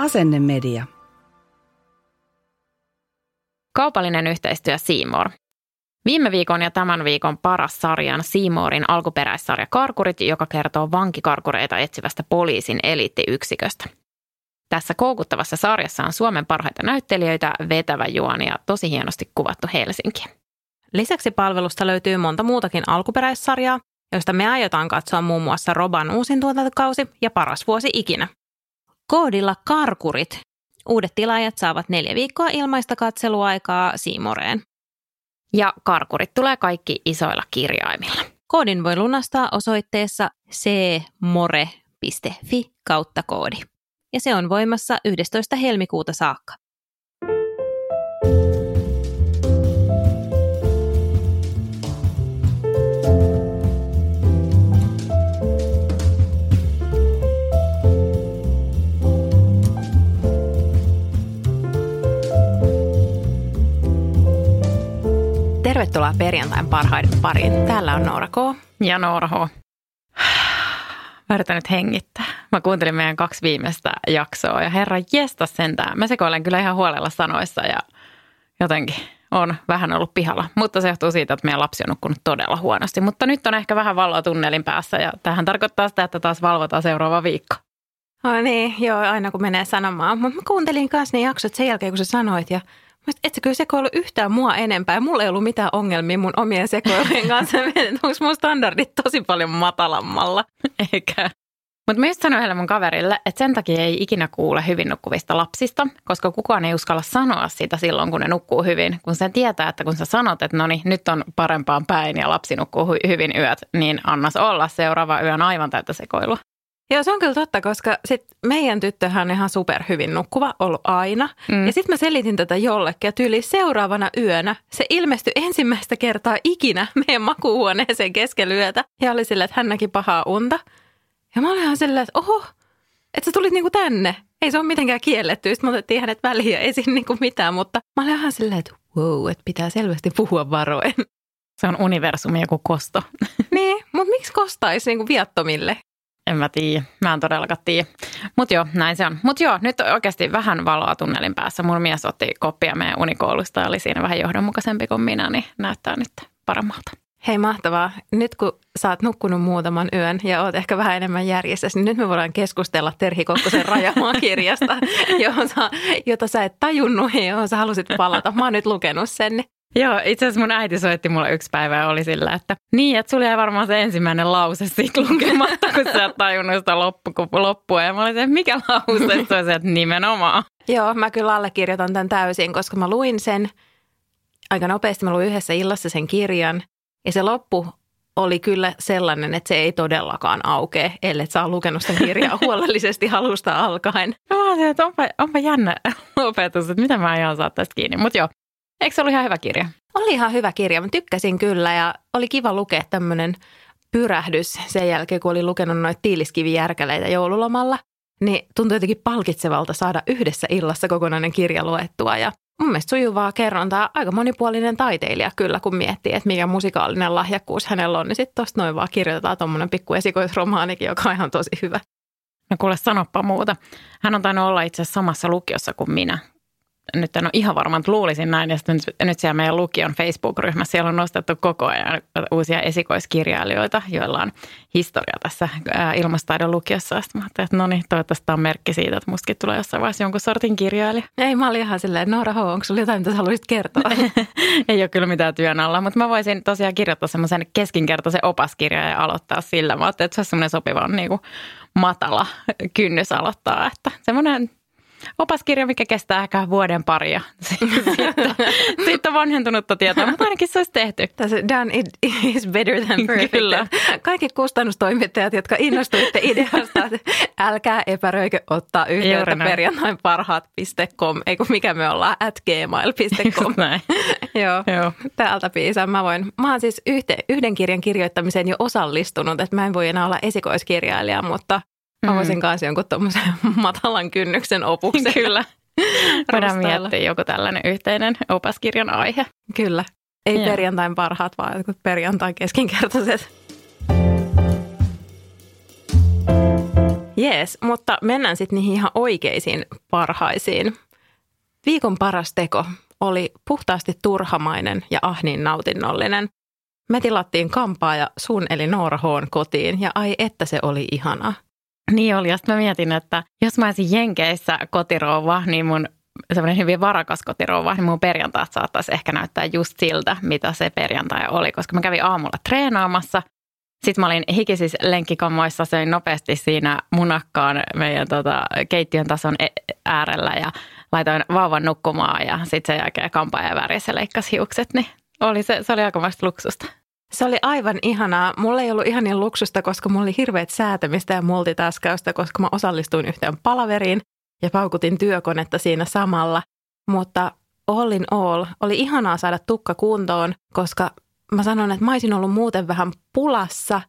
Asennemedia. Kaupallinen yhteistyö Seymour. Viime viikon ja tämän viikon paras sarjan Seymourin alkuperäissarja Karkurit, joka kertoo vankikarkureita etsivästä poliisin eliittiyksiköstä. Tässä koukuttavassa sarjassa on Suomen parhaita näyttelijöitä, vetävä juoni ja tosi hienosti kuvattu Helsinki. Lisäksi palvelusta löytyy monta muutakin alkuperäissarjaa, joista me aiotaan katsoa muun muassa Roban uusin tuotantokausi ja paras vuosi ikinä. Koodilla Karkurit uudet tilaajat saavat neljä viikkoa ilmaista katseluaikaa Siimoreen. Ja karkurit tulee kaikki isoilla kirjaimilla. Koodin voi lunastaa osoitteessa cmore.fi kautta koodi. Ja se on voimassa 11. helmikuuta saakka. Tervetuloa perjantain parhaiden pariin. Täällä on Noora K. Ja Noora H. Mä yritän nyt hengittää. Mä kuuntelin meidän kaksi viimeistä jaksoa ja herra jesta sentään. Mä sekoilen kyllä ihan huolella sanoissa ja jotenkin on vähän ollut pihalla. Mutta se johtuu siitä, että meidän lapsi on nukkunut todella huonosti. Mutta nyt on ehkä vähän valoa tunnelin päässä ja tähän tarkoittaa sitä, että taas valvotaan seuraava viikko. Oh niin, joo, aina kun menee sanomaan. Mutta mä kuuntelin kanssa ne jaksot sen jälkeen, kun sä sanoit ja et sä kyllä sekoilu yhtään mua enempää. Ja mulla ei ollut mitään ongelmia mun omien sekoilujen kanssa. Onko mun standardit tosi paljon matalammalla? Eikä. Mutta mä just sanoin yhdelle mun kaverille, että sen takia ei ikinä kuule hyvin nukkuvista lapsista, koska kukaan ei uskalla sanoa sitä silloin, kun ne nukkuu hyvin. Kun sen tietää, että kun sä sanot, että no niin, nyt on parempaan päin ja lapsi nukkuu hyvin yöt, niin annas olla seuraava yön aivan täyttä sekoilua. Joo, se on kyllä totta, koska sit meidän tyttöhän on ihan superhyvin nukkuva ollut aina. Mm. Ja sitten mä selitin tätä jollekin ja tyyli seuraavana yönä se ilmestyi ensimmäistä kertaa ikinä meidän makuuhuoneeseen keskellä yötä. Ja oli silleen, että hän näki pahaa unta. Ja mä olin ihan silleen, että oho, että sä tulit niinku tänne. Ei se ole mitenkään kielletty. Sitten me otettiin hänet väliin ja ei siinä niinku mitään, mutta mä olin ihan silleen, että wow, että pitää selvästi puhua varoen. Se on universumi joku kosto. niin, mutta miksi kostaisi niinku viattomille? En mä tiedä. Mä en todellakaan tiedä. Mutta joo, näin se on. Mutta joo, nyt on oikeasti vähän valoa tunnelin päässä. Mun mies otti koppia meidän unikoulusta ja oli siinä vähän johdonmukaisempi kuin minä, niin näyttää nyt paremmalta. Hei mahtavaa. Nyt kun sä oot nukkunut muutaman yön ja oot ehkä vähän enemmän järjessä, niin nyt me voidaan keskustella Terhi Kokkosen Rajamaa kirjasta, johon sä, jota sä et tajunnut ja johon sä halusit palata. Mä oon nyt lukenut sen. Joo, itse asiassa mun äiti soitti mulle yksi päivä ja oli sillä, että niin, että sulla jäi varmaan se ensimmäinen lause siitä lukematta, kun sä et tajunnut sitä loppu, loppua. Ja mä olin se, että mikä lause? Se oli että nimenomaan. Joo, mä kyllä allekirjoitan tämän täysin, koska mä luin sen aika nopeasti. Mä luin yhdessä illassa sen kirjan ja se loppu oli kyllä sellainen, että se ei todellakaan aukee, ellei sä ole lukenut sitä kirjaa huolellisesti halusta alkaen. Mä olin, että onpa, onpa jännä opetus, että mitä mä ihan saa tästä kiinni. Mutta joo, Eikö se ollut ihan hyvä kirja? Oli ihan hyvä kirja. Mä tykkäsin kyllä ja oli kiva lukea tämmöinen pyrähdys sen jälkeen, kun oli lukenut noita tiiliskivijärkäleitä joululomalla. Niin tuntui jotenkin palkitsevalta saada yhdessä illassa kokonainen kirja luettua ja mun mielestä sujuvaa kerrontaa. Aika monipuolinen taiteilija kyllä, kun miettii, että mikä musikaalinen lahjakkuus hänellä on, niin sitten tosta noin vaan kirjoitetaan tuommoinen pikku esikoisromaanikin, joka on ihan tosi hyvä. No kuule, sanoppa muuta. Hän on tainnut olla itse asiassa samassa lukiossa kuin minä nyt en ole ihan varma, mutta luulisin näin. Ja sitten nyt, nyt siellä meidän lukion Facebook-ryhmässä siellä on nostettu koko ajan uusia esikoiskirjailijoita, joilla on historia tässä ilmastaidon lukiossa. Sitten mä ajattelin, että no niin, toivottavasti tämä on merkki siitä, että mustakin tulee jossain vaiheessa jonkun sortin kirjailija. Ei, mä olin ihan silleen, Noora H, onko sulla jotain, mitä sä haluaisit kertoa? Ei ole kyllä mitään työn alla, mutta mä voisin tosiaan kirjoittaa semmoisen keskinkertaisen opaskirjan ja aloittaa sillä. Mä ajattelin, että se olisi semmoinen sopiva niin kuin matala kynnys aloittaa, että semmoinen opaskirja, mikä kestää ehkä vuoden paria. Sitten, sitten vanhentunutta tietoa, mutta ainakin se olisi tehty. Tässä done it is better than perfect. Kyllä. Kaikki kustannustoimittajat, jotka innostuitte ideasta, älkää epäröikö ottaa yhteyttä näin. perjantainparhaat.com, ei kun mikä me ollaan, at gmail.com. Joo. Joo. Täältä piisaa. Mä voin, mä oon siis yhte, yhden kirjan kirjoittamiseen jo osallistunut, että mä en voi enää olla esikoiskirjailija, mutta Mm. voisin kanssa jonkun tuommoisen matalan kynnyksen opuksen. Kyllä. Voidaan miettiä joku tällainen yhteinen opaskirjan aihe. Kyllä. Ei Joo. perjantain parhaat, vaan jotkut perjantain keskinkertaiset. Jees, mutta mennään sitten niihin ihan oikeisiin parhaisiin. Viikon paras teko oli puhtaasti turhamainen ja ahnin nautinnollinen. Me tilattiin kampaa ja sun eli Noora Hoon kotiin ja ai että se oli ihanaa. Niin oli, ja mä mietin, että jos mä olisin Jenkeissä kotirouva, niin mun semmoinen hyvin varakas kotirouva, niin mun perjantaat saattaisi ehkä näyttää just siltä, mitä se perjantai oli, koska mä kävin aamulla treenaamassa. Sitten mä olin hikisissä lenkkikammoissa, söin nopeasti siinä munakkaan meidän tota, keittiön tason e- äärellä ja laitoin vauvan nukkumaan ja sitten sen jälkeen kampaaja värissä leikkasi hiukset, niin oli se, se oli aikamoista luksusta. Se oli aivan ihanaa. Mulla ei ollut ihan niin luksusta, koska mulla oli hirveät säätämistä ja multitaskausta, koska mä osallistuin yhteen palaveriin ja paukutin työkonetta siinä samalla. Mutta all in all oli ihanaa saada tukka kuntoon, koska mä sanon, että mä olisin ollut muuten vähän pulassa.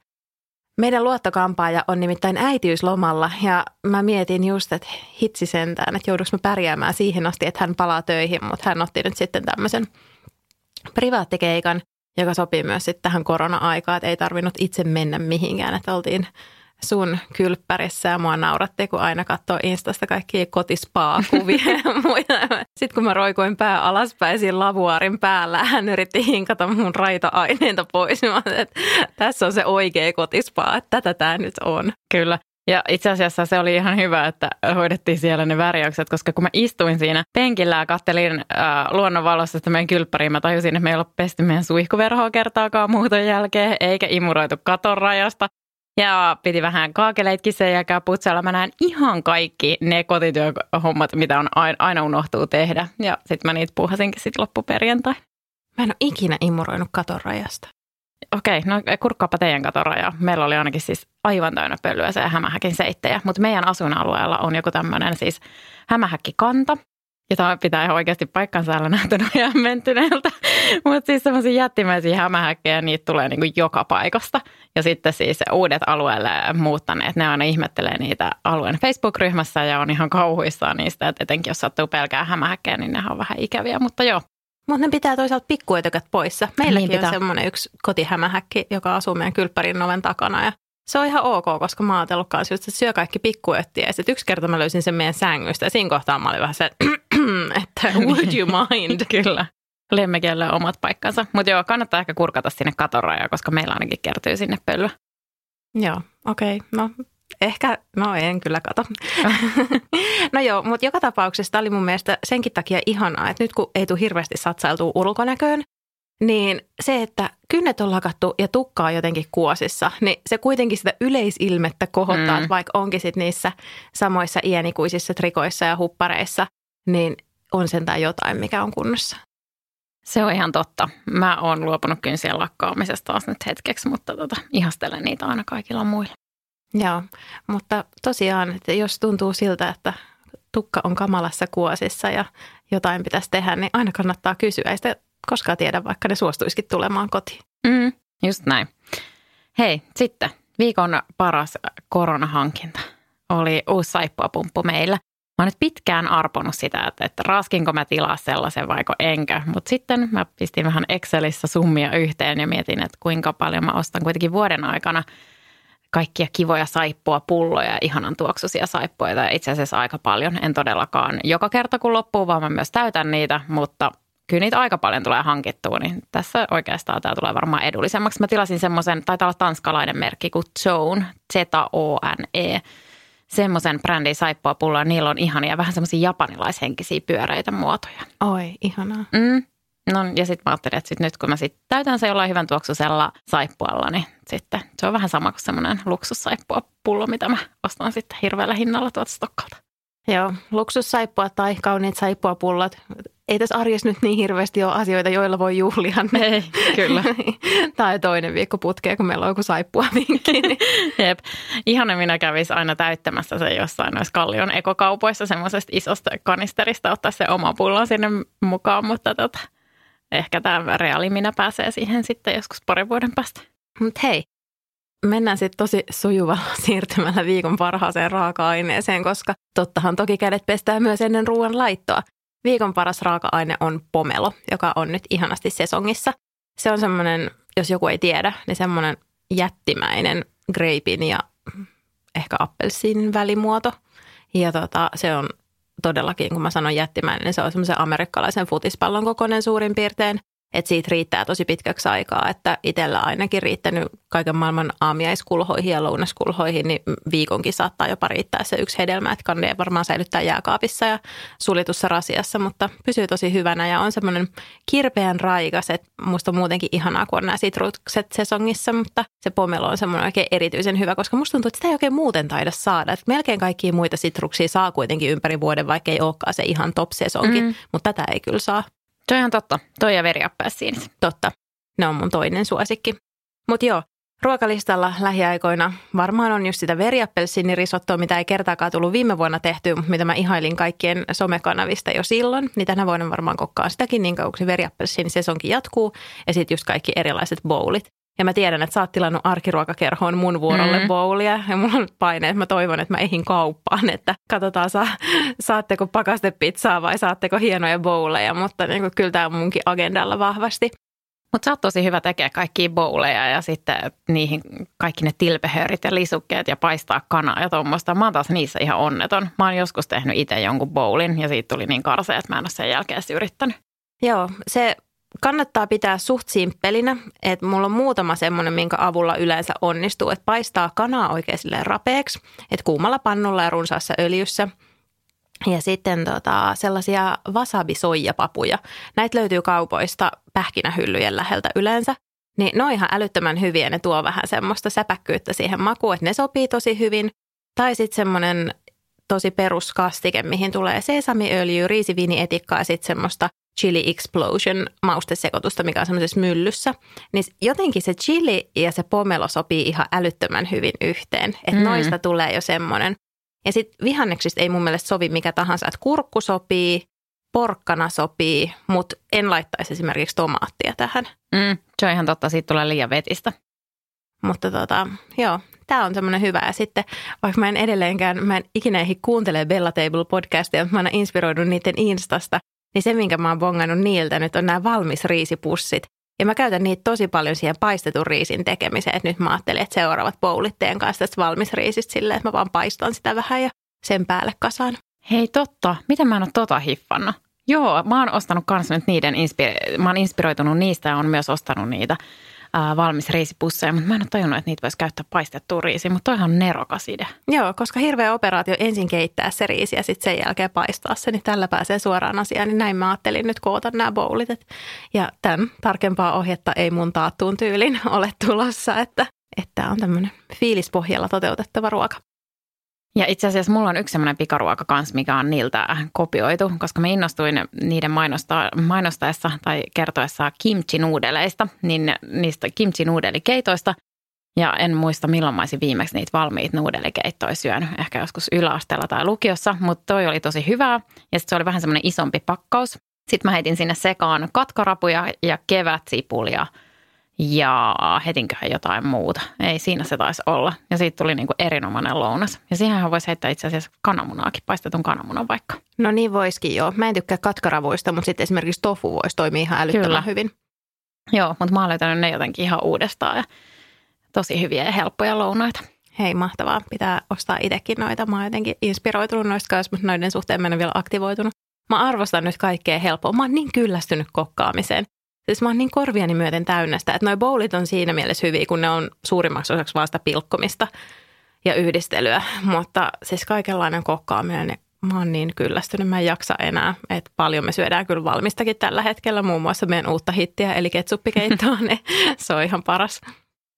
Meidän luottokampaaja on nimittäin äitiyslomalla ja mä mietin just, että hitsi sentään, että jouduks mä pärjäämään siihen asti, että hän palaa töihin, mutta hän otti nyt sitten tämmöisen privaattikeikan, joka sopii myös sitten tähän korona-aikaan, että ei tarvinnut itse mennä mihinkään, että oltiin sun kylppärissä ja mua nauratti, kun aina katsoo Instasta kaikkia kotispaa-kuvia ja muita. Sitten kun mä roikoin pää alaspäin siinä lavuaarin päällä, hän yritti hinkata mun raita-aineita pois. Mä että tässä on se oikea kotispaa, että tätä tämä nyt on. Kyllä. Ja itse asiassa se oli ihan hyvä, että hoidettiin siellä ne värjäykset, koska kun mä istuin siinä penkillä ja kattelin äh, luonnonvalossa sitä meidän kylppäriin, mä tajusin, että me ei ole pesty meidän suihkuverhoa kertaakaan muuton jälkeen, eikä imuroitu katon rajasta. Ja piti vähän kaakeleitkin sen jälkeen putsailla. Mä näen ihan kaikki ne kotityöhommat, mitä on aina, aina unohtuu tehdä. Ja sitten mä niitä puuhasinkin sitten loppuperjantai. Mä en ole ikinä imuroinut katon rajasta. Okei, no kurkkaapa teidän katoraja. Meillä oli ainakin siis aivan täynnä pölyä se hämähäkin seittejä, mutta meidän asuinalueella on joku tämmöinen siis hämähäkkikanta, jota pitää ihan oikeasti paikkansa älä näyttänyt ihan mentyneeltä. Mutta siis semmoisia jättimäisiä hämähäkkejä, niitä tulee niinku joka paikasta. Ja sitten siis uudet alueelle muuttaneet, ne aina ihmettelee niitä alueen Facebook-ryhmässä ja on ihan kauhuissaan niistä, että etenkin jos sattuu pelkää hämähäkkejä, niin ne on vähän ikäviä. Mutta joo, Mutta ne pitää toisaalta pikkuetökät poissa. Meilläkin Niin on semmoinen yksi kotihämähäkki, joka asuu meidän kylppärin oven takana. Ja se on ihan ok, koska mä oon ajatellut kanssa, että syö kaikki pikkuöttiä. Ja sitten yksi kerta mä löysin sen meidän sängystä. Ja siinä kohtaa mä olin vähän se, että would you mind? Kyllä. Lemmekielle on omat paikkansa. Mutta joo, kannattaa ehkä kurkata sinne katorajaa, koska meillä ainakin kertyy sinne pölyä. Joo, okei. Okay. No ehkä, no en kyllä kato. no joo, mutta joka tapauksessa tämä oli mun mielestä senkin takia ihanaa, että nyt kun ei tule hirveästi satsailtua ulkonäköön, niin se, että kynnet on lakattu ja tukka on jotenkin kuosissa, niin se kuitenkin sitä yleisilmettä kohottaa, Mm. vaikka onkin sit niissä samoissa iänikuisissa trikoissa ja huppareissa, niin on sentään jotain, mikä on kunnossa. Se on ihan totta. Mä oon luopunut kynsien lakkaamisesta taas nyt hetkeksi, mutta tota, ihastelen niitä aina kaikilla muilla. Joo, mutta tosiaan, että jos tuntuu siltä, että tukka on kamalassa kuosissa ja jotain pitäisi tehdä, niin aina kannattaa kysyä. Ei sitä koskaan tiedä, vaikka ne suostuisikin tulemaan kotiin. Mm, just näin. Hei, sitten viikon paras koronahankinta oli uusi saippuapumppu meillä. Mä oon nyt pitkään arponut sitä, että, että raskinko mä tilaa sellaisen vaiko enkö. Mutta sitten mä pistin vähän Excelissä summia yhteen ja mietin, että kuinka paljon mä ostan kuitenkin vuoden aikana kaikkia kivoja saippua, pulloja ja ihanan tuoksuisia saippuja. Ja itse asiassa aika paljon. En todellakaan joka kerta kun loppuu, vaan mä myös täytän niitä, mutta kyllä niitä aika paljon tulee hankittua, niin tässä oikeastaan tämä tulee varmaan edullisemmaksi. Mä tilasin semmoisen, taitaa olla tanskalainen merkki kuin Zone, Z-O-N-E, semmoisen brändin saippua pulloa. Niillä on ihania, vähän semmoisia japanilaishenkisiä pyöreitä muotoja. Oi, ihanaa. Mm. No ja sitten mä ajattelin, että sit nyt kun mä sit täytän se jollain hyvän tuoksuisella saippualla, niin sitten se on vähän sama kuin semmoinen luksussaippua pullo, mitä mä ostan sitten hirveällä hinnalla tuolta Stokkalta. Joo, luksussaippua tai kauniit saippuapullat. Ei tässä arjessa nyt niin hirveästi ole asioita, joilla voi juhlia. Ei, kyllä. tai toinen viikko putkeen, kun meillä on joku saippua vinkki. Niin. Jep. Ihana minä kävis aina täyttämässä se jossain noissa Kallion ekokaupoissa semmoisesta isosta kanisterista ottaa se oma pullo sinne mukaan, mutta tota, ehkä tämä reaali minä pääsee siihen sitten joskus parin vuoden päästä. Mutta hei, mennään sitten tosi sujuvalla siirtymällä viikon parhaaseen raaka-aineeseen, koska tottahan toki kädet pestää myös ennen ruoan laittoa. Viikon paras raaka-aine on pomelo, joka on nyt ihanasti sesongissa. Se on semmoinen, jos joku ei tiedä, niin semmoinen jättimäinen greipin ja ehkä appelsiinin välimuoto. Ja tota, se on todellakin, kun mä sanon jättimäinen, niin se on semmoisen amerikkalaisen futispallon kokoinen suurin piirtein että siitä riittää tosi pitkäksi aikaa, että itsellä ainakin riittänyt kaiken maailman aamiaiskulhoihin ja lounaskulhoihin, niin viikonkin saattaa jopa riittää se yksi hedelmä, että kannee varmaan säilyttää jääkaapissa ja sulitussa rasiassa, mutta pysyy tosi hyvänä ja on semmoinen kirpeän raikas, että musta on muutenkin ihanaa, kun on nämä sitrukset sesongissa, mutta se pomelo on semmoinen oikein erityisen hyvä, koska musta tuntuu, että sitä ei oikein muuten taida saada, että melkein kaikkia muita sitruksia saa kuitenkin ympäri vuoden, vaikka ei olekaan se ihan top sesonki, mm. mutta tätä ei kyllä saa. Toi on totta. Toi ja veriappelsiinit. Totta. Ne on mun toinen suosikki. Mutta joo, ruokalistalla lähiaikoina varmaan on just sitä veriappelsiinirisottoa, mitä ei kertaakaan tullut viime vuonna tehty, mutta mitä mä ihailin kaikkien somekanavista jo silloin. Niin tänä vuonna varmaan kokkaan sitäkin niin kauan, kun se veriappelsiinisesonkin jatkuu. Ja sitten just kaikki erilaiset bowlit. Ja mä tiedän, että sä oot tilannut arkiruokakerhoon mun vuorolle mm. bowlia. Ja mulla on paine, että mä toivon, että mä ehin kauppaan. Että katsotaan, saa, saatteko pakastepizzaa vai saatteko hienoja bowleja. Mutta niin kuin, kyllä tämä on munkin agendalla vahvasti. Mutta sä oot tosi hyvä tekee kaikkia bowleja ja sitten niihin kaikki ne tilpehörit ja lisukkeet ja paistaa kanaa ja tuommoista. Mä oon taas niissä ihan onneton. Mä oon joskus tehnyt itse jonkun bowlin ja siitä tuli niin karsea, että mä en ole sen jälkeen yrittänyt. Joo, se kannattaa pitää suht simppelinä, että mulla on muutama semmoinen, minkä avulla yleensä onnistuu, että paistaa kanaa oikein rapeeksi, että kuumalla pannulla ja runsaassa öljyssä. Ja sitten tota, sellaisia wasabi-soijapapuja. Näitä löytyy kaupoista pähkinähyllyjen läheltä yleensä. Niin ne on ihan älyttömän hyviä, ne tuo vähän semmoista säpäkkyyttä siihen makuun, että ne sopii tosi hyvin. Tai sitten semmoinen tosi peruskastike, mihin tulee sesamiöljy, riisiviinietikkaa ja sitten semmoista chili explosion maustesekoitusta, mikä on semmoisessa myllyssä. Niin jotenkin se chili ja se pomelo sopii ihan älyttömän hyvin yhteen. Että mm. noista tulee jo semmoinen. Ja sitten vihanneksista ei mun mielestä sovi mikä tahansa, että kurkku sopii, porkkana sopii, mutta en laittaisi esimerkiksi tomaattia tähän. Mm, se on ihan totta, siitä tulee liian vetistä. Mutta tota, joo, tämä on semmoinen hyvä. Ja sitten vaikka mä en edelleenkään, mä en ikinä ehdi kuuntele Bella Table podcastia, mutta mä oon inspiroidut niiden Instasta, niin se, minkä mä oon bongannut niiltä nyt on nämä valmis riisipussit. Ja mä käytän niitä tosi paljon siihen paistetun riisin tekemiseen, että nyt mä ajattelin, että seuraavat boulitteen kanssa tästä valmis riisistä silleen, että mä vaan paistan sitä vähän ja sen päälle kasaan. Hei totta, miten mä en ole tota hiffannut? Joo, mä oon ostanut kanssa nyt niiden, inspira- mä oon inspiroitunut niistä ja on myös ostanut niitä ää, valmis riisipusseja, mutta mä en ole tajunnut, että niitä voisi käyttää paistettua riisiä, mutta toihan on nerokas idea. Joo, koska hirveä operaatio ensin keittää se riisi ja sitten sen jälkeen paistaa se, niin tällä pääsee suoraan asiaan. Niin näin mä ajattelin nyt koota nämä bowlit. Ja tämän tarkempaa ohjetta ei mun taattuun tyylin ole tulossa, että että on tämmöinen fiilispohjalla toteutettava ruoka. Ja itse asiassa mulla on yksi semmoinen pikaruoka kanssa, mikä on niiltä kopioitu, koska mä innostuin niiden mainostaa, mainostaessa tai kertoessa kimchi-nuudeleista, niin niistä kimchi-nuudelikeitoista. Ja en muista milloin mä olisin viimeksi niitä valmiita nuudelikeittoja syönyt, ehkä joskus yläasteella tai lukiossa, mutta toi oli tosi hyvää. Ja sitten se oli vähän semmoinen isompi pakkaus. Sitten mä heitin sinne sekaan katkarapuja ja kevätsipulia – ja hetinköhän jotain muuta. Ei siinä se taisi olla. Ja siitä tuli niin kuin erinomainen lounas. Ja siihenhän voisi heittää itse asiassa kananmunaakin, paistetun kananmunan vaikka. No niin voisikin joo. Mä en tykkää katkaravuista, mutta sitten esimerkiksi tofu voisi toimia ihan älyttömän Kyllä. hyvin. Joo, mutta mä oon löytänyt ne jotenkin ihan uudestaan ja tosi hyviä ja helppoja lounaita. Hei, mahtavaa. Pitää ostaa itsekin noita. Mä oon jotenkin inspiroitunut noista kanssa, mutta noiden suhteen mä en vielä aktivoitunut. Mä arvostan nyt kaikkea helppoa. Mä oon niin kyllästynyt kokkaamiseen. Siis mä oon niin korviani myöten täynnä sitä, että noi bowlit on siinä mielessä hyviä, kun ne on suurimmaksi osaksi vaan sitä pilkkomista ja yhdistelyä. Mutta siis kaikenlainen kokkaaminen, niin mä oon niin kyllästynyt, mä en jaksa enää. Että paljon me syödään kyllä valmistakin tällä hetkellä, muun muassa meidän uutta hittiä, eli ketsuppikeittoa, niin se on ihan paras.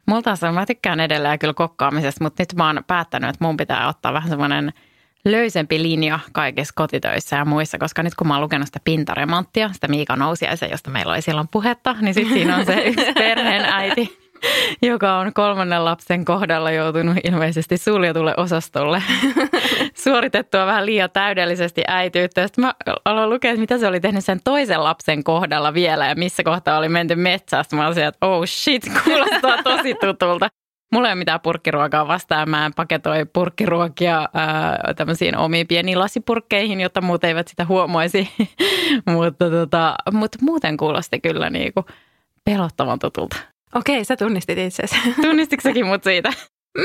Multa on, mä tykkään edelleen kyllä kokkaamisesta, mutta nyt mä oon päättänyt, että mun pitää ottaa vähän semmoinen löysempi linja kaikissa kotitöissä ja muissa, koska nyt kun mä oon lukenut sitä pintaremonttia, sitä Miika Nousiaisen, josta meillä oli silloin puhetta, niin sitten siinä on se yksi perheen äiti, joka on kolmannen lapsen kohdalla joutunut ilmeisesti suljetulle osastolle suoritettua vähän liian täydellisesti äityyttä. Sitten mä aloin lukea, että mitä se oli tehnyt sen toisen lapsen kohdalla vielä ja missä kohtaa oli menty metsästä. Mä olisin, että oh shit, kuulostaa tosi tutulta. Mulla ei ole mitään purkkiruokaa vastaan. Mä en paketoi purkkiruokia ää, tämmöisiin omiin pieniin lasipurkkeihin, jotta muut eivät sitä huomaisi. mutta, tota, mutta muuten kuulosti kyllä niinku pelottavan tutulta. Okei, sä tunnistit. Tunnistitko säkin mut siitä? Mm.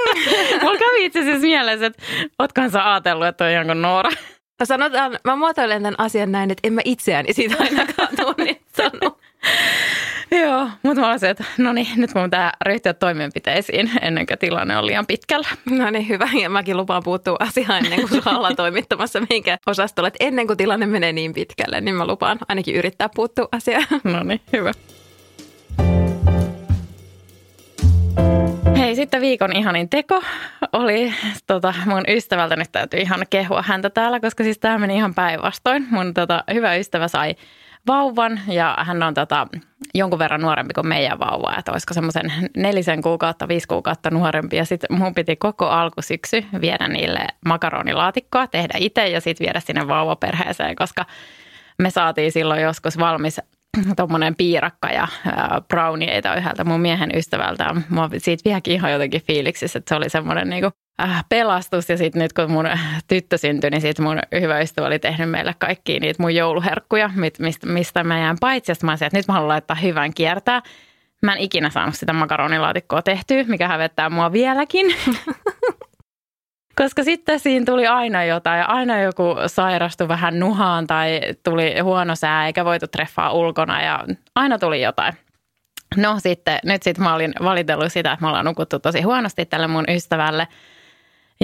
Mulla kävi itse asiassa mielessä, että ootkohan sä ajatellut, että on jonkun Noora? No sanotaan, mä muotoilen tämän asian näin, että en mä itseäni siitä ainakaan tunnistanut. Joo, mutta mä olisin, että no niin, nyt mun pitää ryhtyä toimenpiteisiin ennen kuin tilanne on liian pitkällä. No niin, hyvä. Ja mäkin lupaan puuttua asiaan ennen kuin sulla ollaan toimittamassa minkä osastolle. Että ennen kuin tilanne menee niin pitkälle, niin mä lupaan ainakin yrittää puuttua asiaan. No niin, hyvä. Sitten viikon ihanin teko oli tota, mun ystävältä, nyt täytyy ihan kehua häntä täällä, koska siis tämä meni ihan päinvastoin. Mun tota, hyvä ystävä sai vauvan ja hän on tota, jonkun verran nuorempi kuin meidän vauva, että olisiko semmoisen nelisen kuukautta, viisi kuukautta nuorempi. Ja sitten mun piti koko alkusyksy viedä niille makaronilaatikkoa, tehdä itse ja sitten viedä sinne vauvaperheeseen, koska me saatiin silloin joskus valmis tuommoinen piirakka ja brownieita yhdeltä mun miehen ystävältä. Mä siitä vieläkin ihan jotenkin fiiliksissä, että se oli semmoinen niinku, äh, pelastus. Ja sitten nyt kun mun tyttö syntyi, niin sitten mun hyvä ystävä oli tehnyt meille kaikki niitä mun jouluherkkuja, mistä, mistä mä jään paitsi. Ja mä olisin, että nyt mä haluan laittaa hyvän kiertää. Mä en ikinä saanut sitä makaronilaatikkoa tehtyä, mikä hävettää mua vieläkin. Koska sitten siinä tuli aina jotain aina joku sairastui vähän nuhaan tai tuli huono sää eikä voitu treffaa ulkona ja aina tuli jotain. No sitten, nyt sitten mä olin valitellut sitä, että me ollaan nukuttu tosi huonosti tälle mun ystävälle –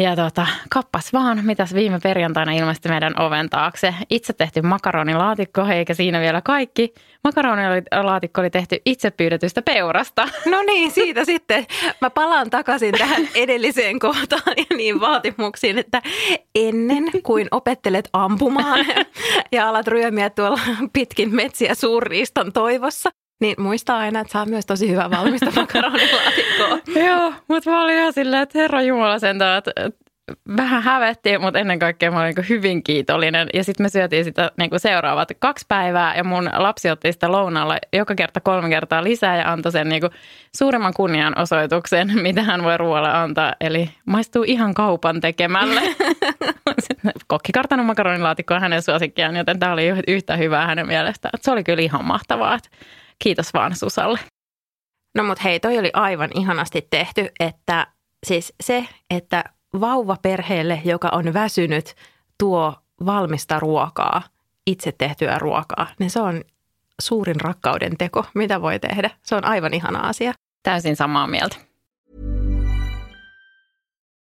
ja tota, kappas vaan, mitäs viime perjantaina ilmestyi meidän oven taakse. Itse tehty makaronilaatikko, eikä siinä vielä kaikki. Makaronilaatikko oli tehty itse pyydetystä peurasta. No niin, siitä sitten. Mä palaan takaisin tähän edelliseen kohtaan ja niin vaatimuksiin, että ennen kuin opettelet ampumaan ja alat ryömiä tuolla pitkin metsiä suurriiston toivossa, niin muista aina, että saa myös tosi hyvää valmista makaronilaatikkoa. Joo, mutta mä olin ihan silleen, että herra Jumala sentään, että vähän hävettiin, mutta ennen kaikkea mä olin niin hyvin kiitollinen. Ja sitten me syötiin sitä niin kuin seuraavat kaksi päivää ja mun lapsi otti sitä lounalla joka kerta kolme kertaa lisää ja antoi sen niin kuin suuremman kunnianosoituksen, mitä hän voi ruoalle antaa. Eli maistuu ihan kaupan tekemälle. Kokkikartanon makaronilaatikko on hänen suosikkiaan, joten tämä oli yhtä hyvää hänen mielestään. Se oli kyllä ihan mahtavaa. Kiitos vaan Susalle. No mut hei, toi oli aivan ihanasti tehty, että siis se, että vauva perheelle, joka on väsynyt, tuo valmista ruokaa, itse tehtyä ruokaa, niin se on suurin rakkauden teko, mitä voi tehdä. Se on aivan ihana asia. Täysin samaa mieltä.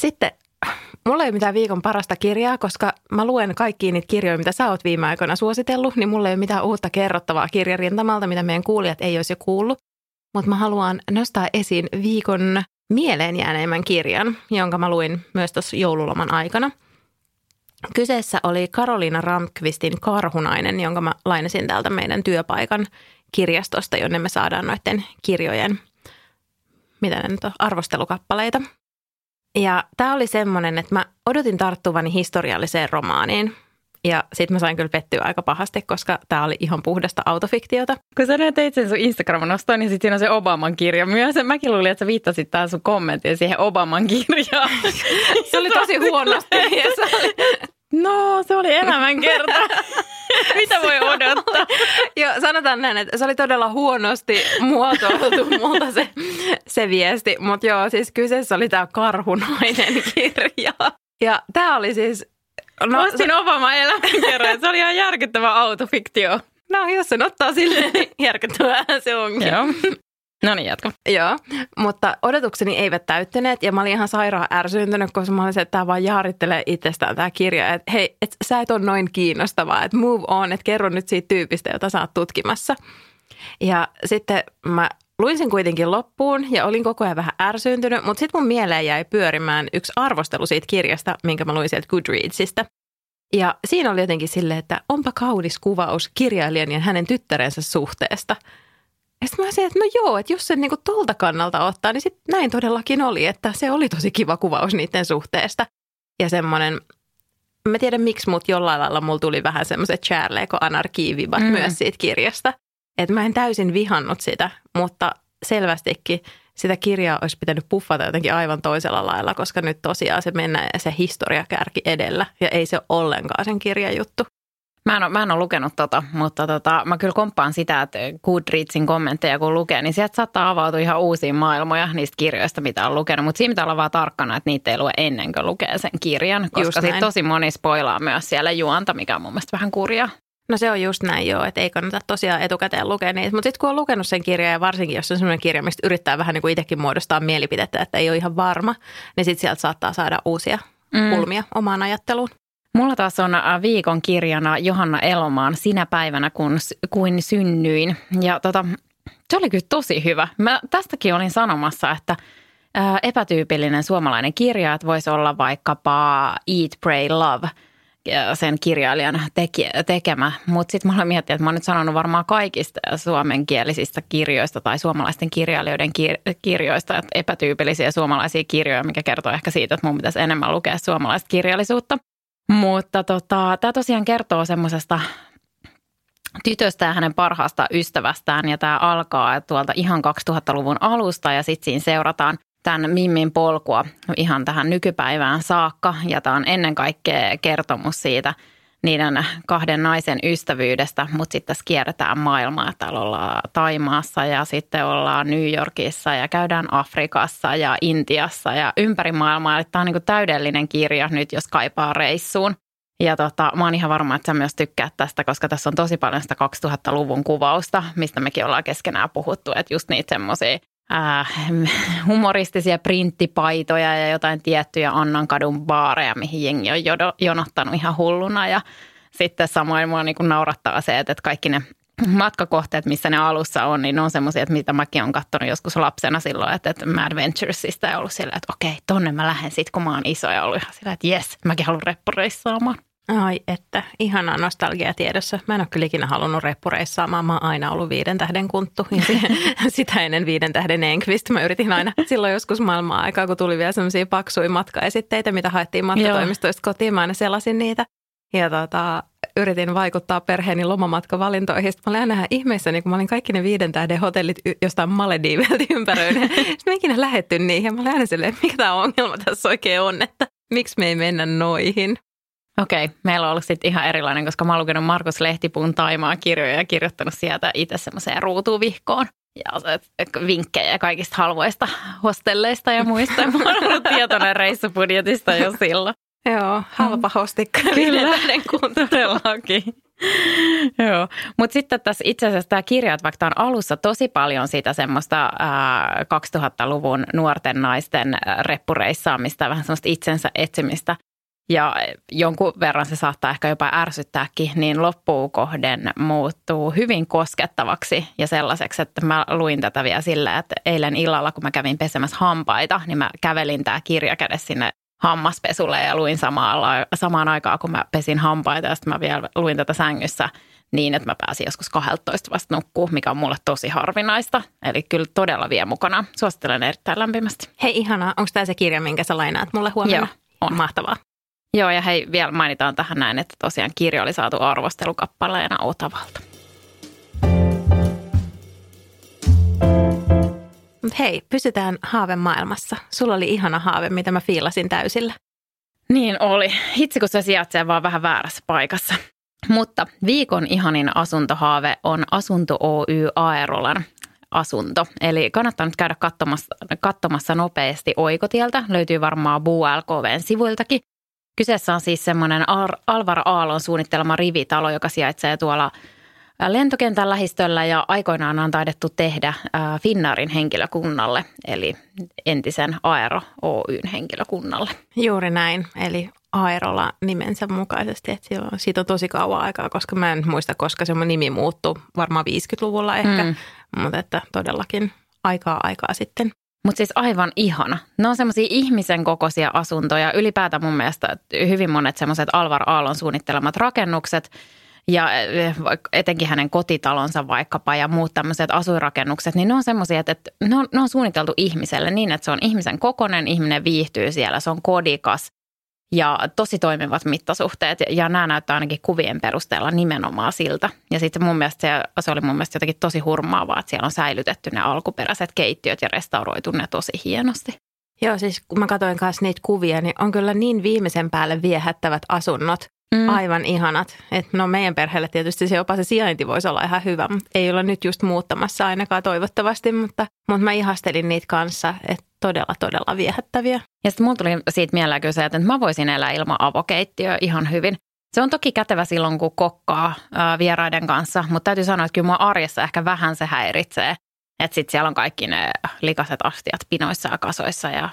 Sitten mulla ei ole mitään viikon parasta kirjaa, koska mä luen kaikki niitä kirjoja, mitä sä oot viime aikoina suositellut, niin mulla ei ole mitään uutta kerrottavaa kirjarintamalta, mitä meidän kuulijat ei olisi jo kuullut. Mutta mä haluan nostaa esiin viikon mieleen jääneimmän kirjan, jonka mä luin myös tuossa joululoman aikana. Kyseessä oli Karoliina Ramkvistin Karhunainen, jonka mä lainasin täältä meidän työpaikan kirjastosta, jonne me saadaan noiden kirjojen mitä ne nyt on, arvostelukappaleita. Ja tämä oli semmoinen, että mä odotin tarttuvani historialliseen romaaniin. Ja sitten mä sain kyllä pettyä aika pahasti, koska tämä oli ihan puhdasta autofiktiota. Kun sä näet sen sun Instagram-nostoon, niin sitten siinä on se Obaman kirja myös. Mäkin luulin, että sä viittasit tää sun kommenttiin siihen Obaman kirjaan. se oli tosi huonosti. se oli... No, se oli elämänkerta. Mitä voi odottaa? Joo, sanotaan näin, että se oli todella huonosti muotoiltu multa se, se viesti. Mutta joo, siis kyseessä oli tämä karhunainen kirja. Ja tämä oli siis No, Ostin Obama elämänkerran. Se oli ihan järkyttävä autofiktio. No, jos sen ottaa silleen, niin järkyttävää se onkin. Joo. No niin, jatka. Joo, mutta odotukseni eivät täyttyneet ja mä olin ihan sairaan ärsyyntynyt, koska mä olin että tämä vaan jaarittelee itsestään tämä kirja. Että hei, et sä et ole noin kiinnostavaa, että move on, että kerro nyt siitä tyypistä, jota sä oot tutkimassa. Ja sitten mä luin sen kuitenkin loppuun ja olin koko ajan vähän ärsyyntynyt, mutta sitten mun mieleen jäi pyörimään yksi arvostelu siitä kirjasta, minkä mä luin sieltä Goodreadsista. Ja siinä oli jotenkin silleen, että onpa kaunis kuvaus kirjailijan ja hänen tyttärensä suhteesta. Ja sitten mä sanoin, että no joo, että jos sen niinku tolta kannalta ottaa, niin sitten näin todellakin oli, että se oli tosi kiva kuvaus niiden suhteesta. Ja semmoinen, mä tiedän miksi, mutta jollain lailla mulla tuli vähän semmoiset Charleko anarkiivivat mm. myös siitä kirjasta – että mä en täysin vihannut sitä, mutta selvästikin sitä kirjaa olisi pitänyt puffata jotenkin aivan toisella lailla, koska nyt tosiaan se mennään se historiakärki edellä ja ei se ole ollenkaan sen kirjan juttu. Mä en, ole, mä en ole lukenut tota, mutta tota, mä kyllä komppaan sitä, että Goodreadsin kommentteja kun lukee, niin sieltä saattaa avautua ihan uusia maailmoja niistä kirjoista, mitä on lukenut. Mutta siinä pitää olla vaan tarkkana, että niitä ei lue ennen kuin lukee sen kirjan, koska sitten tosi moni spoilaa myös siellä juonta, mikä on mun mielestä vähän kurjaa. No se on just näin joo, että ei kannata tosiaan etukäteen lukea niitä. Mutta sitten kun on lukenut sen kirjan ja varsinkin jos on sellainen kirja, mistä yrittää vähän niin kuin itsekin muodostaa mielipidettä, että ei ole ihan varma, niin sitten sieltä saattaa saada uusia mm. kulmia omaan ajatteluun. Mulla taas on äh, viikon kirjana Johanna Elomaan Sinä päivänä, kun, kuin synnyin. Ja tota, se oli kyllä tosi hyvä. Mä tästäkin olin sanomassa, että ää, äh, epätyypillinen suomalainen kirja, että voisi olla vaikkapa Eat, Pray, Love – sen kirjailijan teki, tekemä. Mutta sitten mä olen miettinyt, että mä oon nyt sanonut varmaan kaikista suomenkielisistä kirjoista tai suomalaisten kirjailijoiden kir- kirjoista, että epätyypillisiä suomalaisia kirjoja, mikä kertoo ehkä siitä, että mun pitäisi enemmän lukea suomalaista kirjallisuutta. Mutta tota, tämä tosiaan kertoo semmoisesta tytöstä ja hänen parhaasta ystävästään ja tämä alkaa tuolta ihan 2000-luvun alusta ja sitten siinä seurataan tämän Mimmin polkua ihan tähän nykypäivään saakka. Ja tämä on ennen kaikkea kertomus siitä niiden kahden naisen ystävyydestä, mutta sitten tässä kierretään maailmaa. Täällä ollaan Taimaassa ja sitten ollaan New Yorkissa ja käydään Afrikassa ja Intiassa ja ympäri maailmaa. Eli tämä on niin täydellinen kirja nyt, jos kaipaa reissuun. Ja tota, mä oon ihan varma, että sä myös tykkäät tästä, koska tässä on tosi paljon sitä 2000-luvun kuvausta, mistä mekin ollaan keskenään puhuttu, että just niitä semmoisia äh, humoristisia printtipaitoja ja jotain tiettyjä Annankadun baareja, mihin jengi on jodo, jonottanut ihan hulluna. Ja sitten samoin mua niin naurattaa se, että kaikki ne matkakohteet, missä ne alussa on, niin ne on semmoisia, että mitä mäkin olen katsonut joskus lapsena silloin, että, että Mad Venturesista ja ollut sillä, että okei, tonne mä lähden sitten, kun mä oon iso ja ollut ihan sillä, että jes, mäkin haluan reppureissaamaan. Ai että, ihanaa nostalgia tiedossa. Mä en ole kyllä ikinä halunnut reppureissaamaan. Mä oon aina ollut viiden tähden kunttu. Ja sitä ennen viiden tähden Enqvist. Mä yritin aina silloin joskus maailmaa aikaa, kun tuli vielä semmoisia paksuja matkaesitteitä, mitä haettiin matkatoimistoista kotiin. Mä aina selasin niitä. Ja tota, yritin vaikuttaa perheeni lomamatkavalintoihin. Sitten mä olin aina ihan ihmeessä, niin kun mä olin kaikki ne viiden tähden hotellit jostain Malediiveltä ympäröiden. Sitten mä ikinä lähetty niihin. Mä olin aina silleen, että mikä tämä ongelma tässä oikein on, että miksi me ei mennä noihin. Okei, meillä on ollut sitten ihan erilainen, koska mä oon lukenut Markus Lehtipun Taimaa kirjoja ja kirjoittanut sieltä itse semmoiseen ruutuvihkoon. Ja vinkkejä kaikista halvoista hostelleista ja muista. Mä oon ollut tietoinen reissupudjetista jo silloin. Joo, halpa hostikka. Kyllä, todellakin. Joo, mutta sitten tässä itse asiassa tämä kirja, että vaikka tämä on alussa tosi paljon sitä semmoista ää, 2000-luvun nuorten naisten reppureissaamista, vähän semmoista itsensä etsimistä, ja jonkun verran se saattaa ehkä jopa ärsyttääkin, niin loppuun kohden muuttuu hyvin koskettavaksi ja sellaiseksi, että mä luin tätä vielä sillä, että eilen illalla, kun mä kävin pesemässä hampaita, niin mä kävelin tämä kirja kädessä sinne hammaspesulle ja luin samalla, samaan aikaan, kun mä pesin hampaita ja sitten mä vielä luin tätä sängyssä niin, että mä pääsin joskus 12 vasta nukkuu, mikä on mulle tosi harvinaista. Eli kyllä todella vie mukana. Suosittelen erittäin lämpimästi. Hei ihanaa, onko tämä se kirja, minkä sä lainaat mulle huomenna? Joo, on. Mahtavaa. Joo, ja hei, vielä mainitaan tähän näin, että tosiaan kirja oli saatu arvostelukappaleena Otavalta. Hei, pysytään haavemaailmassa. Sulla oli ihana haave, mitä mä fiilasin täysillä. Niin oli. Hitsi, kun se sijaitsee vaan vähän väärässä paikassa. Mutta viikon ihanin asuntohaave on Asunto Oy Aerolan asunto. Eli kannattaa nyt käydä katsomassa, katsomassa nopeasti oikotieltä. Löytyy varmaan Buu LKVn sivuiltakin. Kyseessä on siis semmoinen Ar- Alvar Aallon suunnittelema rivitalo, joka sijaitsee tuolla lentokentän lähistöllä ja aikoinaan on taidettu tehdä Finnaarin henkilökunnalle, eli entisen Aero Oyn henkilökunnalle. Juuri näin, eli Aerola nimensä mukaisesti, että siitä on, siitä on tosi kauan aikaa, koska mä en muista, koska se nimi muuttui, varmaan 50-luvulla ehkä, mm. mutta että todellakin aikaa aikaa sitten. Mutta siis aivan ihana. Ne on semmoisia ihmisen kokoisia asuntoja. Ylipäätään mun mielestä hyvin monet semmoiset Alvar Aallon suunnittelemat rakennukset ja eh, etenkin hänen kotitalonsa vaikkapa ja muut tämmöiset asuinrakennukset, niin ne on semmoisia, että ne on, ne on suunniteltu ihmiselle niin, että se on ihmisen kokonen, ihminen viihtyy siellä, se on kodikas ja tosi toimivat mittasuhteet. Ja nämä näyttää ainakin kuvien perusteella nimenomaan siltä. Ja sitten mun mielestä se, se oli mun mielestä jotenkin tosi hurmaavaa, että siellä on säilytetty ne alkuperäiset keittiöt ja restauroitu ne tosi hienosti. Joo, siis kun mä katsoin kanssa niitä kuvia, niin on kyllä niin viimeisen päälle viehättävät asunnot. Mm. Aivan ihanat. Et no meidän perheelle tietysti se jopa se sijainti voisi olla ihan hyvä, mutta ei olla nyt just muuttamassa ainakaan toivottavasti, mutta, mutta mä ihastelin niitä kanssa, että todella, todella viehättäviä. Ja sitten mulla tuli siitä mieleen kyllä se, että mä voisin elää ilman avokeittiöä ihan hyvin. Se on toki kätevä silloin, kun kokkaa ää, vieraiden kanssa, mutta täytyy sanoa, että kyllä mua arjessa ehkä vähän se häiritsee. Että sitten siellä on kaikki ne likaset astiat pinoissa ja kasoissa ja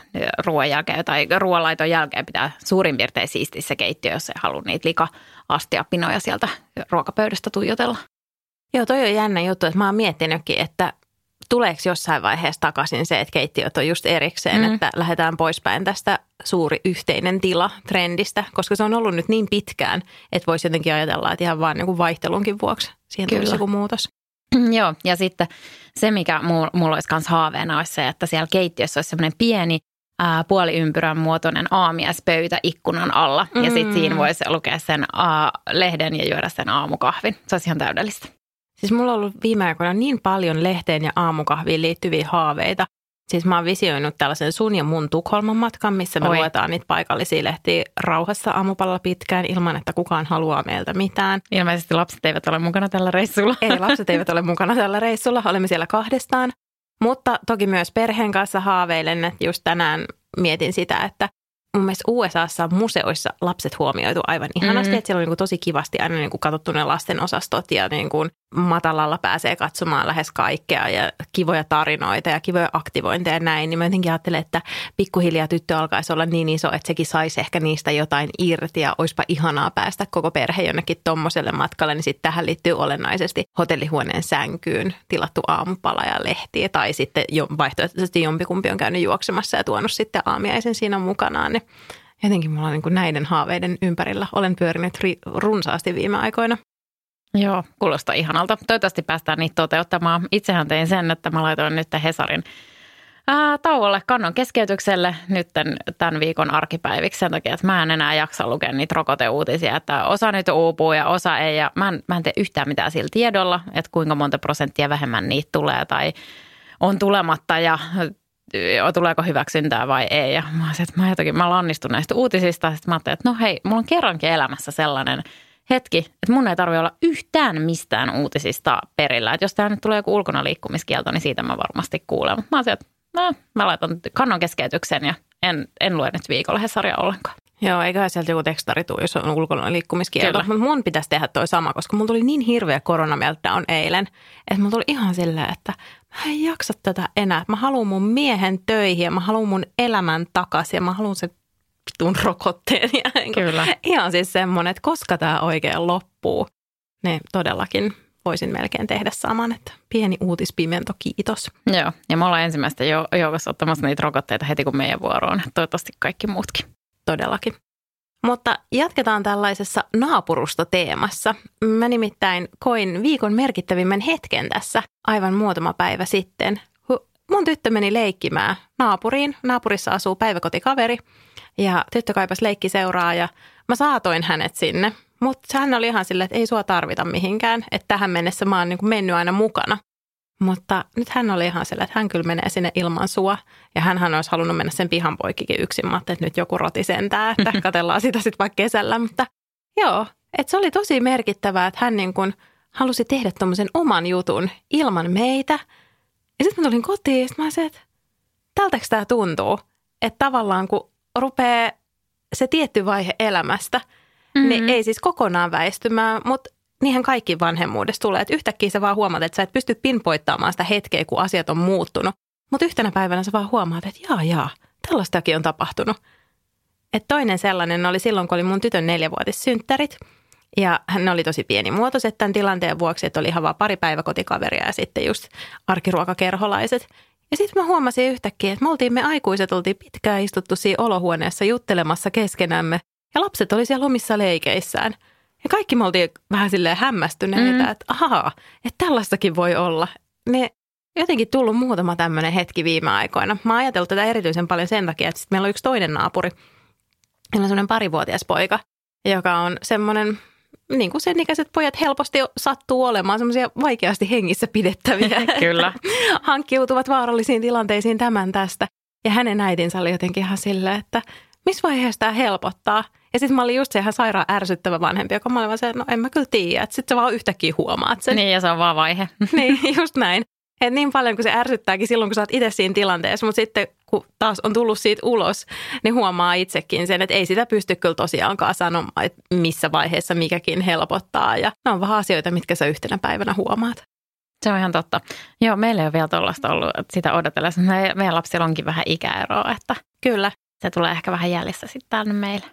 ruoan jälkeen tai ruoanlaiton jälkeen pitää suurin piirtein siistiä se keittiö, jos ei halua niitä lika-astia pinoja sieltä ruokapöydästä tuijotella. Joo, toi on jännä juttu, että mä oon miettinytkin, että tuleeko jossain vaiheessa takaisin se, että keittiöt on just erikseen, mm. että lähdetään poispäin tästä suuri yhteinen tila trendistä, koska se on ollut nyt niin pitkään, että voisi jotenkin ajatella, että ihan vaan niin vaihtelunkin vuoksi siihen Kyllä. tulisi joku muutos. Joo, ja sitten se, mikä mulla olisi myös haaveena, olisi se, että siellä keittiössä olisi semmoinen pieni ää, puoliympyrän muotoinen aamiaispöytä ikkunan alla. Mm. Ja sitten siinä voisi lukea sen aa, lehden ja juoda sen aamukahvin. Se olisi ihan täydellistä. Siis mulla on ollut viime aikoina niin paljon lehteen ja aamukahviin liittyviä haaveita. Siis mä oon visioinut tällaisen sun ja mun Tukholman matkan, missä me Oi. luetaan niitä paikallisia lehtiä rauhassa aamupalla pitkään ilman, että kukaan haluaa meiltä mitään. Ilmeisesti lapset eivät ole mukana tällä reissulla. Ei, lapset eivät ole mukana tällä reissulla. Olemme siellä kahdestaan. Mutta toki myös perheen kanssa haaveilen, että just tänään mietin sitä, että mun mielestä USAssa museoissa lapset huomioitu aivan ihanasti, mm-hmm. että siellä on niin kuin tosi kivasti aina niin kuin katsottu ne lasten osastot ja niin kuin matalalla pääsee katsomaan lähes kaikkea ja kivoja tarinoita ja kivoja aktivointeja ja näin. Niin mä jotenkin ajattelen, että pikkuhiljaa tyttö alkaisi olla niin iso, että sekin saisi ehkä niistä jotain irti ja olisipa ihanaa päästä koko perhe jonnekin tommoselle matkalle. Niin sitten tähän liittyy olennaisesti hotellihuoneen sänkyyn tilattu aamupala ja lehtiä tai sitten jo, vaihtoehtoisesti jompikumpi on käynyt juoksemassa ja tuonut sitten aamiaisen siinä mukanaan. Niin jotenkin mulla on niin näiden haaveiden ympärillä. Olen pyörinyt ri- runsaasti viime aikoina. Joo, kuulostaa ihanalta. Toivottavasti päästään niitä toteuttamaan. Itsehän tein sen, että mä laitoin nyt Hesarin ää, tauolle kannon keskeytykselle nyt tämän viikon arkipäiviksi sen takia, että mä en enää jaksa lukea niitä rokoteuutisia, että osa nyt uupuu ja osa ei ja mä en, mä en tee yhtään mitään sillä tiedolla, että kuinka monta prosenttia vähemmän niitä tulee tai on tulematta ja tuleeko hyväksyntää vai ei. Ja mä, että mä, jotenkin, mä lannistun näistä uutisista. Sitten mä ajattelin, että no hei, mulla on kerrankin elämässä sellainen hetki, että mun ei tarvitse olla yhtään mistään uutisista perillä. Että jos tämä nyt tulee joku ulkona liikkumiskielto, niin siitä mä varmasti kuulen. Mutta mä ajattelin, että no, mä laitan kannon keskeytyksen ja en, en lue nyt viikolla Hesaria ollenkaan. Joo, eiköhän sieltä joku tekstari tuu, jos on ulkona liikkumiskielto. Mutta mun pitäisi tehdä toi sama, koska mulla tuli niin hirveä koronameltdown eilen, että mulla tuli ihan silleen, että mä en jaksa tätä enää. Mä haluan mun miehen töihin ja mä haluan mun elämän takaisin ja mä haluan sen vitun rokotteen. Ja Kyllä. Ihan siis semmoinen, että koska tämä oikein loppuu, niin todellakin voisin melkein tehdä saman, että pieni uutispimento, kiitos. Joo, ja me ollaan ensimmäistä joukossa ottamassa niitä rokotteita heti kun meidän vuoroon. Toivottavasti kaikki muutkin. Todellakin. Mutta jatketaan tällaisessa naapurustoteemassa. Mä nimittäin koin viikon merkittävimmän hetken tässä aivan muutama päivä sitten. Mun tyttö meni leikkimään naapuriin. Naapurissa asuu päiväkotikaveri ja tyttö kaipas leikkiseuraa ja mä saatoin hänet sinne. Mutta hän oli ihan silleen, että ei sua tarvita mihinkään, että tähän mennessä mä oon niin mennyt aina mukana. Mutta nyt hän oli ihan sellainen, että hän kyllä menee sinne ilman sua. Ja hän olisi halunnut mennä sen pihan poikkikin yksin. Mä että nyt joku roti sentää, että katellaan sitä sitten vaikka kesällä. Mutta joo, että se oli tosi merkittävää, että hän niin kuin halusi tehdä tuommoisen oman jutun ilman meitä. Ja sitten mä tulin kotiin ja sitten mä sanoin, että tältäkö tämä tuntuu? Että tavallaan kun rupeaa se tietty vaihe elämästä, niin mm-hmm. niin ei siis kokonaan väistymään, mutta niinhän kaikki vanhemmuudessa tulee, että yhtäkkiä sä vaan huomaat, että sä et pysty pinpoittamaan sitä hetkeä, kun asiat on muuttunut. Mutta yhtenä päivänä sä vaan huomaat, että jaa, jaa, tällaistakin on tapahtunut. Et toinen sellainen oli silloin, kun oli mun tytön neljävuotissynttärit. Ja hän oli tosi pienimuotoiset tämän tilanteen vuoksi, että oli ihan vaan pari päiväkotikaveria ja sitten just arkiruokakerholaiset. Ja sitten mä huomasin yhtäkkiä, että me oltiin me aikuiset, oltiin pitkään istuttu siinä olohuoneessa juttelemassa keskenämme. Ja lapset oli siellä omissa leikeissään – ja kaikki me oltiin vähän silleen hämmästyneitä, mm. että ahaa, että tällaistakin voi olla. Ne jotenkin tullut muutama tämmöinen hetki viime aikoina. Mä oon ajatellut tätä erityisen paljon sen takia, että meillä on yksi toinen naapuri. Meillä on semmoinen parivuotias poika, joka on semmoinen, niin kuin sen ikäiset pojat helposti sattuu olemaan semmoisia vaikeasti hengissä pidettäviä. Kyllä. Hankkiutuvat vaarallisiin tilanteisiin tämän tästä. Ja hänen äitinsä oli jotenkin ihan silleen, että missä vaiheessa tämä helpottaa – ja sitten mä olin just se ihan sairaan ärsyttävä vanhempi, joka mä olin vaan se, että no en mä kyllä tiedä. Sitten sä vaan yhtäkkiä huomaat sen. Niin ja se on vaan vaihe. niin, just näin. Et niin paljon kuin se ärsyttääkin silloin, kun sä oot itse siinä tilanteessa, mutta sitten kun taas on tullut siitä ulos, niin huomaa itsekin sen, että ei sitä pysty kyllä tosiaankaan sanomaan, että missä vaiheessa mikäkin helpottaa. Ja ne on vähän asioita, mitkä sä yhtenä päivänä huomaat. Se on ihan totta. Joo, meillä ei ole vielä tuollaista ollut sitä odotellessa. Meidän lapsilla onkin vähän ikäeroa, että kyllä. Se tulee ehkä vähän jäljessä sitten tänne meille.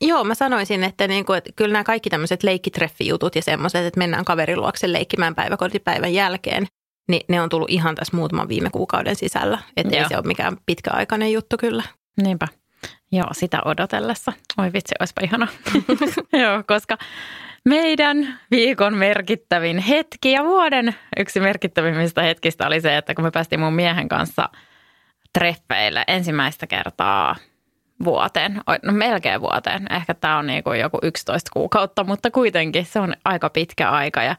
Joo, mä sanoisin, että, niin kuin, että kyllä nämä kaikki tämmöiset leikkitreffijutut ja semmoiset, että mennään kaverin luokse leikkimään päiväkotipäivän jälkeen, niin ne on tullut ihan tässä muutaman viime kuukauden sisällä. Että ei se ole mikään pitkäaikainen juttu kyllä. Niinpä. Joo, sitä odotellessa. Oi vitsi, olisipa ihana. Joo, koska meidän viikon merkittävin hetki ja vuoden yksi merkittävimmistä hetkistä oli se, että kun me päästiin mun miehen kanssa treffeille ensimmäistä kertaa – vuoteen, no melkein vuoteen. Ehkä tämä on niin kuin joku 11 kuukautta, mutta kuitenkin se on aika pitkä aika ja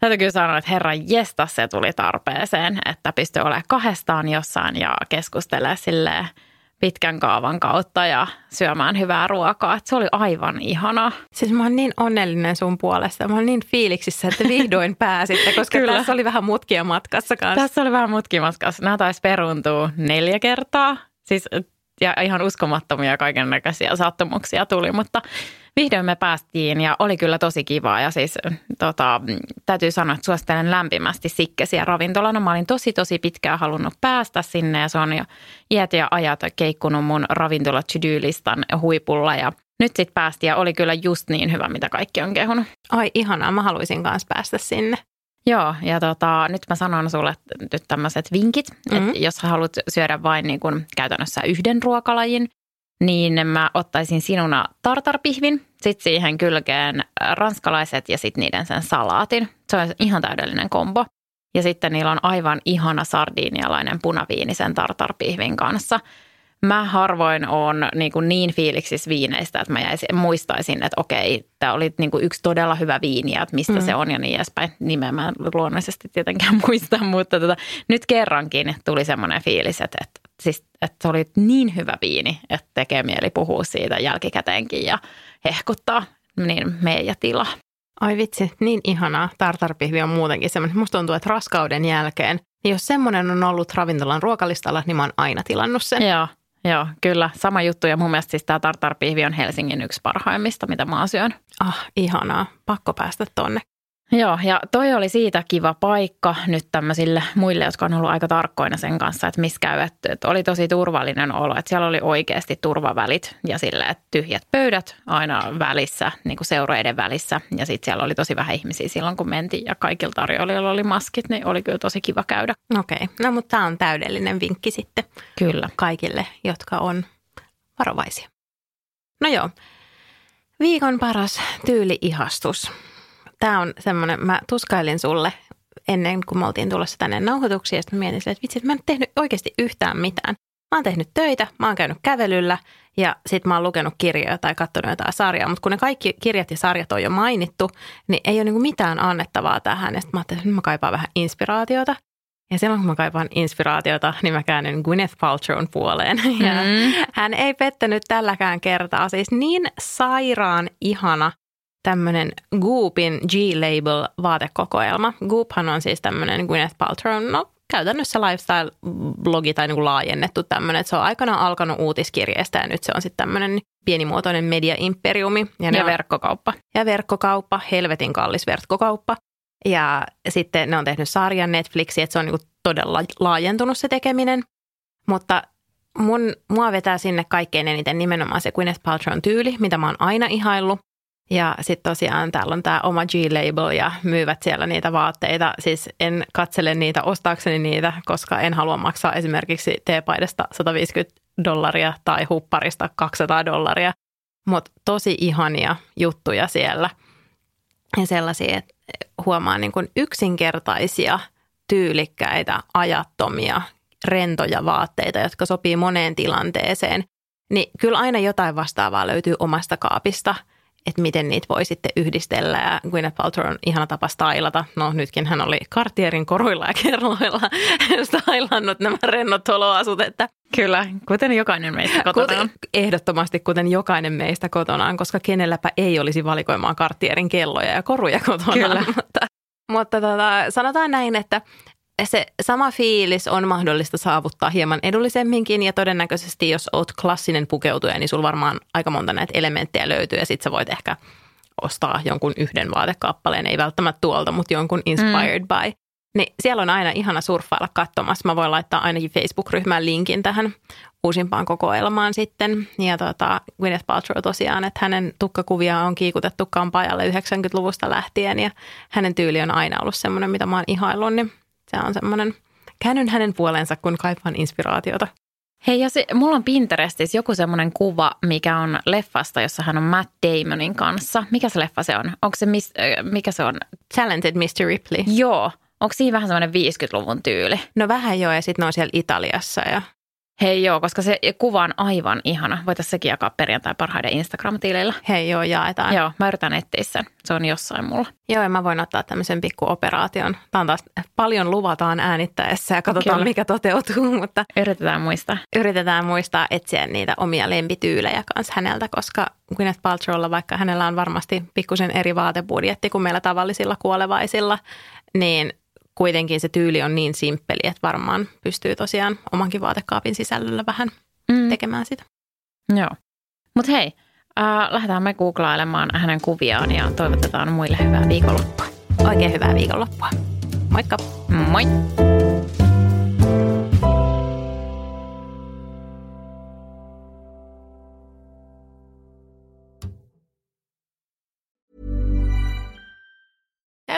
täytyy kyllä sanoa, että herra jesta se tuli tarpeeseen, että pystyi olemaan kahdestaan jossain ja keskustelemaan silleen pitkän kaavan kautta ja syömään hyvää ruokaa. Että se oli aivan ihana. Siis mä oon niin onnellinen sun puolesta. Mä oon niin fiiliksissä, että vihdoin pääsitte, koska Kyllä. tässä oli vähän mutkia matkassa kanssa. Tässä oli vähän mutkia matkassa. Nämä taisi peruntua neljä kertaa. Siis ja ihan uskomattomia kaiken näköisiä sattumuksia tuli, mutta vihdoin me päästiin ja oli kyllä tosi kivaa ja siis tota, täytyy sanoa, että suosittelen lämpimästi Sikkesiä ravintolana. Mä olin tosi tosi pitkään halunnut päästä sinne ja se on jo iät ja ajat keikkunut mun ravintola listan huipulla ja nyt sitten päästiin ja oli kyllä just niin hyvä, mitä kaikki on kehunut. Ai ihanaa, mä haluaisin myös päästä sinne. Joo, ja tota, nyt mä sanon sulle nyt tämmöiset vinkit, mm-hmm. että jos haluat syödä vain niin kuin käytännössä yhden ruokalajin, niin mä ottaisin sinuna tartarpihvin, sitten siihen kylkeen ranskalaiset ja sitten niiden sen salaatin. Se on ihan täydellinen kombo. Ja sitten niillä on aivan ihana sardiinialainen punaviini sen tartarpihvin kanssa – mä harvoin on niin, kuin niin fiiliksissä viineistä, että mä jäisin, muistaisin, että okei, tämä oli niin kuin yksi todella hyvä viini ja että mistä mm. se on ja niin edespäin. Nimeä mä luonnollisesti tietenkään muista, mutta tota, nyt kerrankin tuli semmoinen fiilis, että, että, siis, että se oli niin hyvä viini, että tekee mieli puhua siitä jälkikäteenkin ja hehkuttaa, niin meidän tila. Ai vitsi, niin ihanaa. Tartarpihvi on muutenkin semmoinen. Musta tuntuu, että raskauden jälkeen, niin jos semmoinen on ollut ravintolan ruokalistalla, niin mä oon aina tilannut sen. Joo, Joo, kyllä. Sama juttu ja mun mielestä siis tämä tartarpihvi on Helsingin yksi parhaimmista, mitä mä syön. Ah, ihanaa. Pakko päästä tonne. Joo, ja toi oli siitä kiva paikka nyt tämmöisille muille, jotka on ollut aika tarkkoina sen kanssa, että missä käy. Että, että oli tosi turvallinen olo, että siellä oli oikeasti turvavälit ja sille, että tyhjät pöydät aina välissä, niin kuin seuroiden välissä. Ja sitten siellä oli tosi vähän ihmisiä silloin, kun mentiin ja kaikilla tarjoilijoilla oli maskit, niin oli kyllä tosi kiva käydä. Okei, okay. no mutta tämä on täydellinen vinkki sitten. Kyllä. Kaikille, jotka on varovaisia. No joo, Viikon paras tyyliihastus. Tämä on semmoinen, mä tuskailin sulle ennen kuin me oltiin tulossa tänne nauhoituksiin, ja sitten mietin, että vitsi, että mä en tehnyt oikeasti yhtään mitään. Mä oon tehnyt töitä, mä oon käynyt kävelyllä ja sitten mä oon lukenut kirjoja tai katsonut jotain sarjaa. Mutta kun ne kaikki kirjat ja sarjat on jo mainittu, niin ei ole niinku mitään annettavaa tähän. Ja sitten mä ajattelin, että nyt mä kaipaan vähän inspiraatiota. Ja silloin kun mä kaipaan inspiraatiota, niin mä käännyn Gwyneth Paltrown puoleen. Ja Mm. hän ei pettänyt tälläkään kertaa. Siis niin sairaan ihana tämmöinen Goopin G-Label vaatekokoelma. Goophan on siis tämmöinen Gwyneth Paltrow, no käytännössä lifestyle-blogi tai niin kuin laajennettu tämmöinen. Että se on aikanaan alkanut uutiskirjeestä ja nyt se on sitten tämmöinen pienimuotoinen media-imperiumi. Ja, ne ja verkkokauppa. ja verkkokauppa, helvetin kallis verkkokauppa. Ja sitten ne on tehnyt sarjan Netflixiin, että se on niin todella laajentunut se tekeminen. Mutta mun, mua vetää sinne kaikkein eniten nimenomaan se Gwyneth Paltrown tyyli, mitä mä oon aina ihaillut. Ja sitten tosiaan täällä on tämä oma G-label ja myyvät siellä niitä vaatteita. Siis en katsele niitä ostaakseni niitä, koska en halua maksaa esimerkiksi teepaidasta 150 dollaria tai hupparista 200 dollaria. Mutta tosi ihania juttuja siellä. Ja sellaisia, että huomaa niin kuin yksinkertaisia, tyylikkäitä, ajattomia, rentoja vaatteita, jotka sopii moneen tilanteeseen. Niin kyllä aina jotain vastaavaa löytyy omasta kaapista, että miten niitä voi sitten yhdistellä. Ja Gwyneth Paltrow on ihana tapa stylata. No nytkin hän oli Cartierin koruilla ja kerloilla stylannut nämä rennot oloasut, että Kyllä, kuten jokainen meistä kotona on. Kuten, ehdottomasti kuten jokainen meistä kotonaan, koska kenelläpä ei olisi valikoimaan karttierin kelloja ja koruja kotona. Kyllä. Mutta, mutta tota, sanotaan näin, että se sama fiilis on mahdollista saavuttaa hieman edullisemminkin ja todennäköisesti jos oot klassinen pukeutuja, niin sulla varmaan aika monta näitä elementtejä löytyy ja sit sä voit ehkä ostaa jonkun yhden vaatekappaleen, ei välttämättä tuolta, mutta jonkun inspired mm. by. Niin siellä on aina ihana surffailla katsomassa. Mä voin laittaa ainakin Facebook-ryhmään linkin tähän uusimpaan kokoelmaan sitten. Ja tota, Gwyneth Paltrow tosiaan, että hänen tukkakuvia on kiikutettu kampaajalle 90-luvusta lähtien ja hänen tyyli on aina ollut semmoinen, mitä mä oon ihaillut, niin se on semmoinen, käännyn hänen puoleensa, kun kaipaan inspiraatiota. Hei, ja se, mulla on Pinterestissä joku semmoinen kuva, mikä on leffasta, jossa hän on Matt Damonin kanssa. Mikä se leffa se on? Onko se, mis, äh, mikä se on? Talented Mr. Ripley. Joo. Onko siinä vähän semmoinen 50-luvun tyyli? No vähän joo, ja sitten ne on siellä Italiassa ja Hei joo, koska se kuva on aivan ihana. Voitaisiin sekin jakaa perjantai parhaiden Instagram-tilillä. hei joo, jaetaan. Joo, mä yritän etsiä sen. Se on jossain mulla. Joo, ja mä voin ottaa tämmöisen pikku operaation. Tämä on taas paljon luvataan äänittäessä ja katsotaan, Kyllä. mikä toteutuu, mutta Yritetään muistaa. yritetään muistaa etsiä niitä omia lempityylejä kanssa häneltä, koska Gwyneth Paltrowlla, vaikka hänellä on varmasti pikkusen eri vaatebudjetti kuin meillä tavallisilla kuolevaisilla, niin kuitenkin se tyyli on niin simppeli, että varmaan pystyy tosiaan omankin vaatekaapin sisällöllä vähän Mm. tekemään sitä. Joo. Mutta hei, äh, lähdetään me googlailemaan hänen kuviaan ja toivotetaan muille hyvää viikonloppua. Oikein hyvää viikonloppua. Moikka! Moi!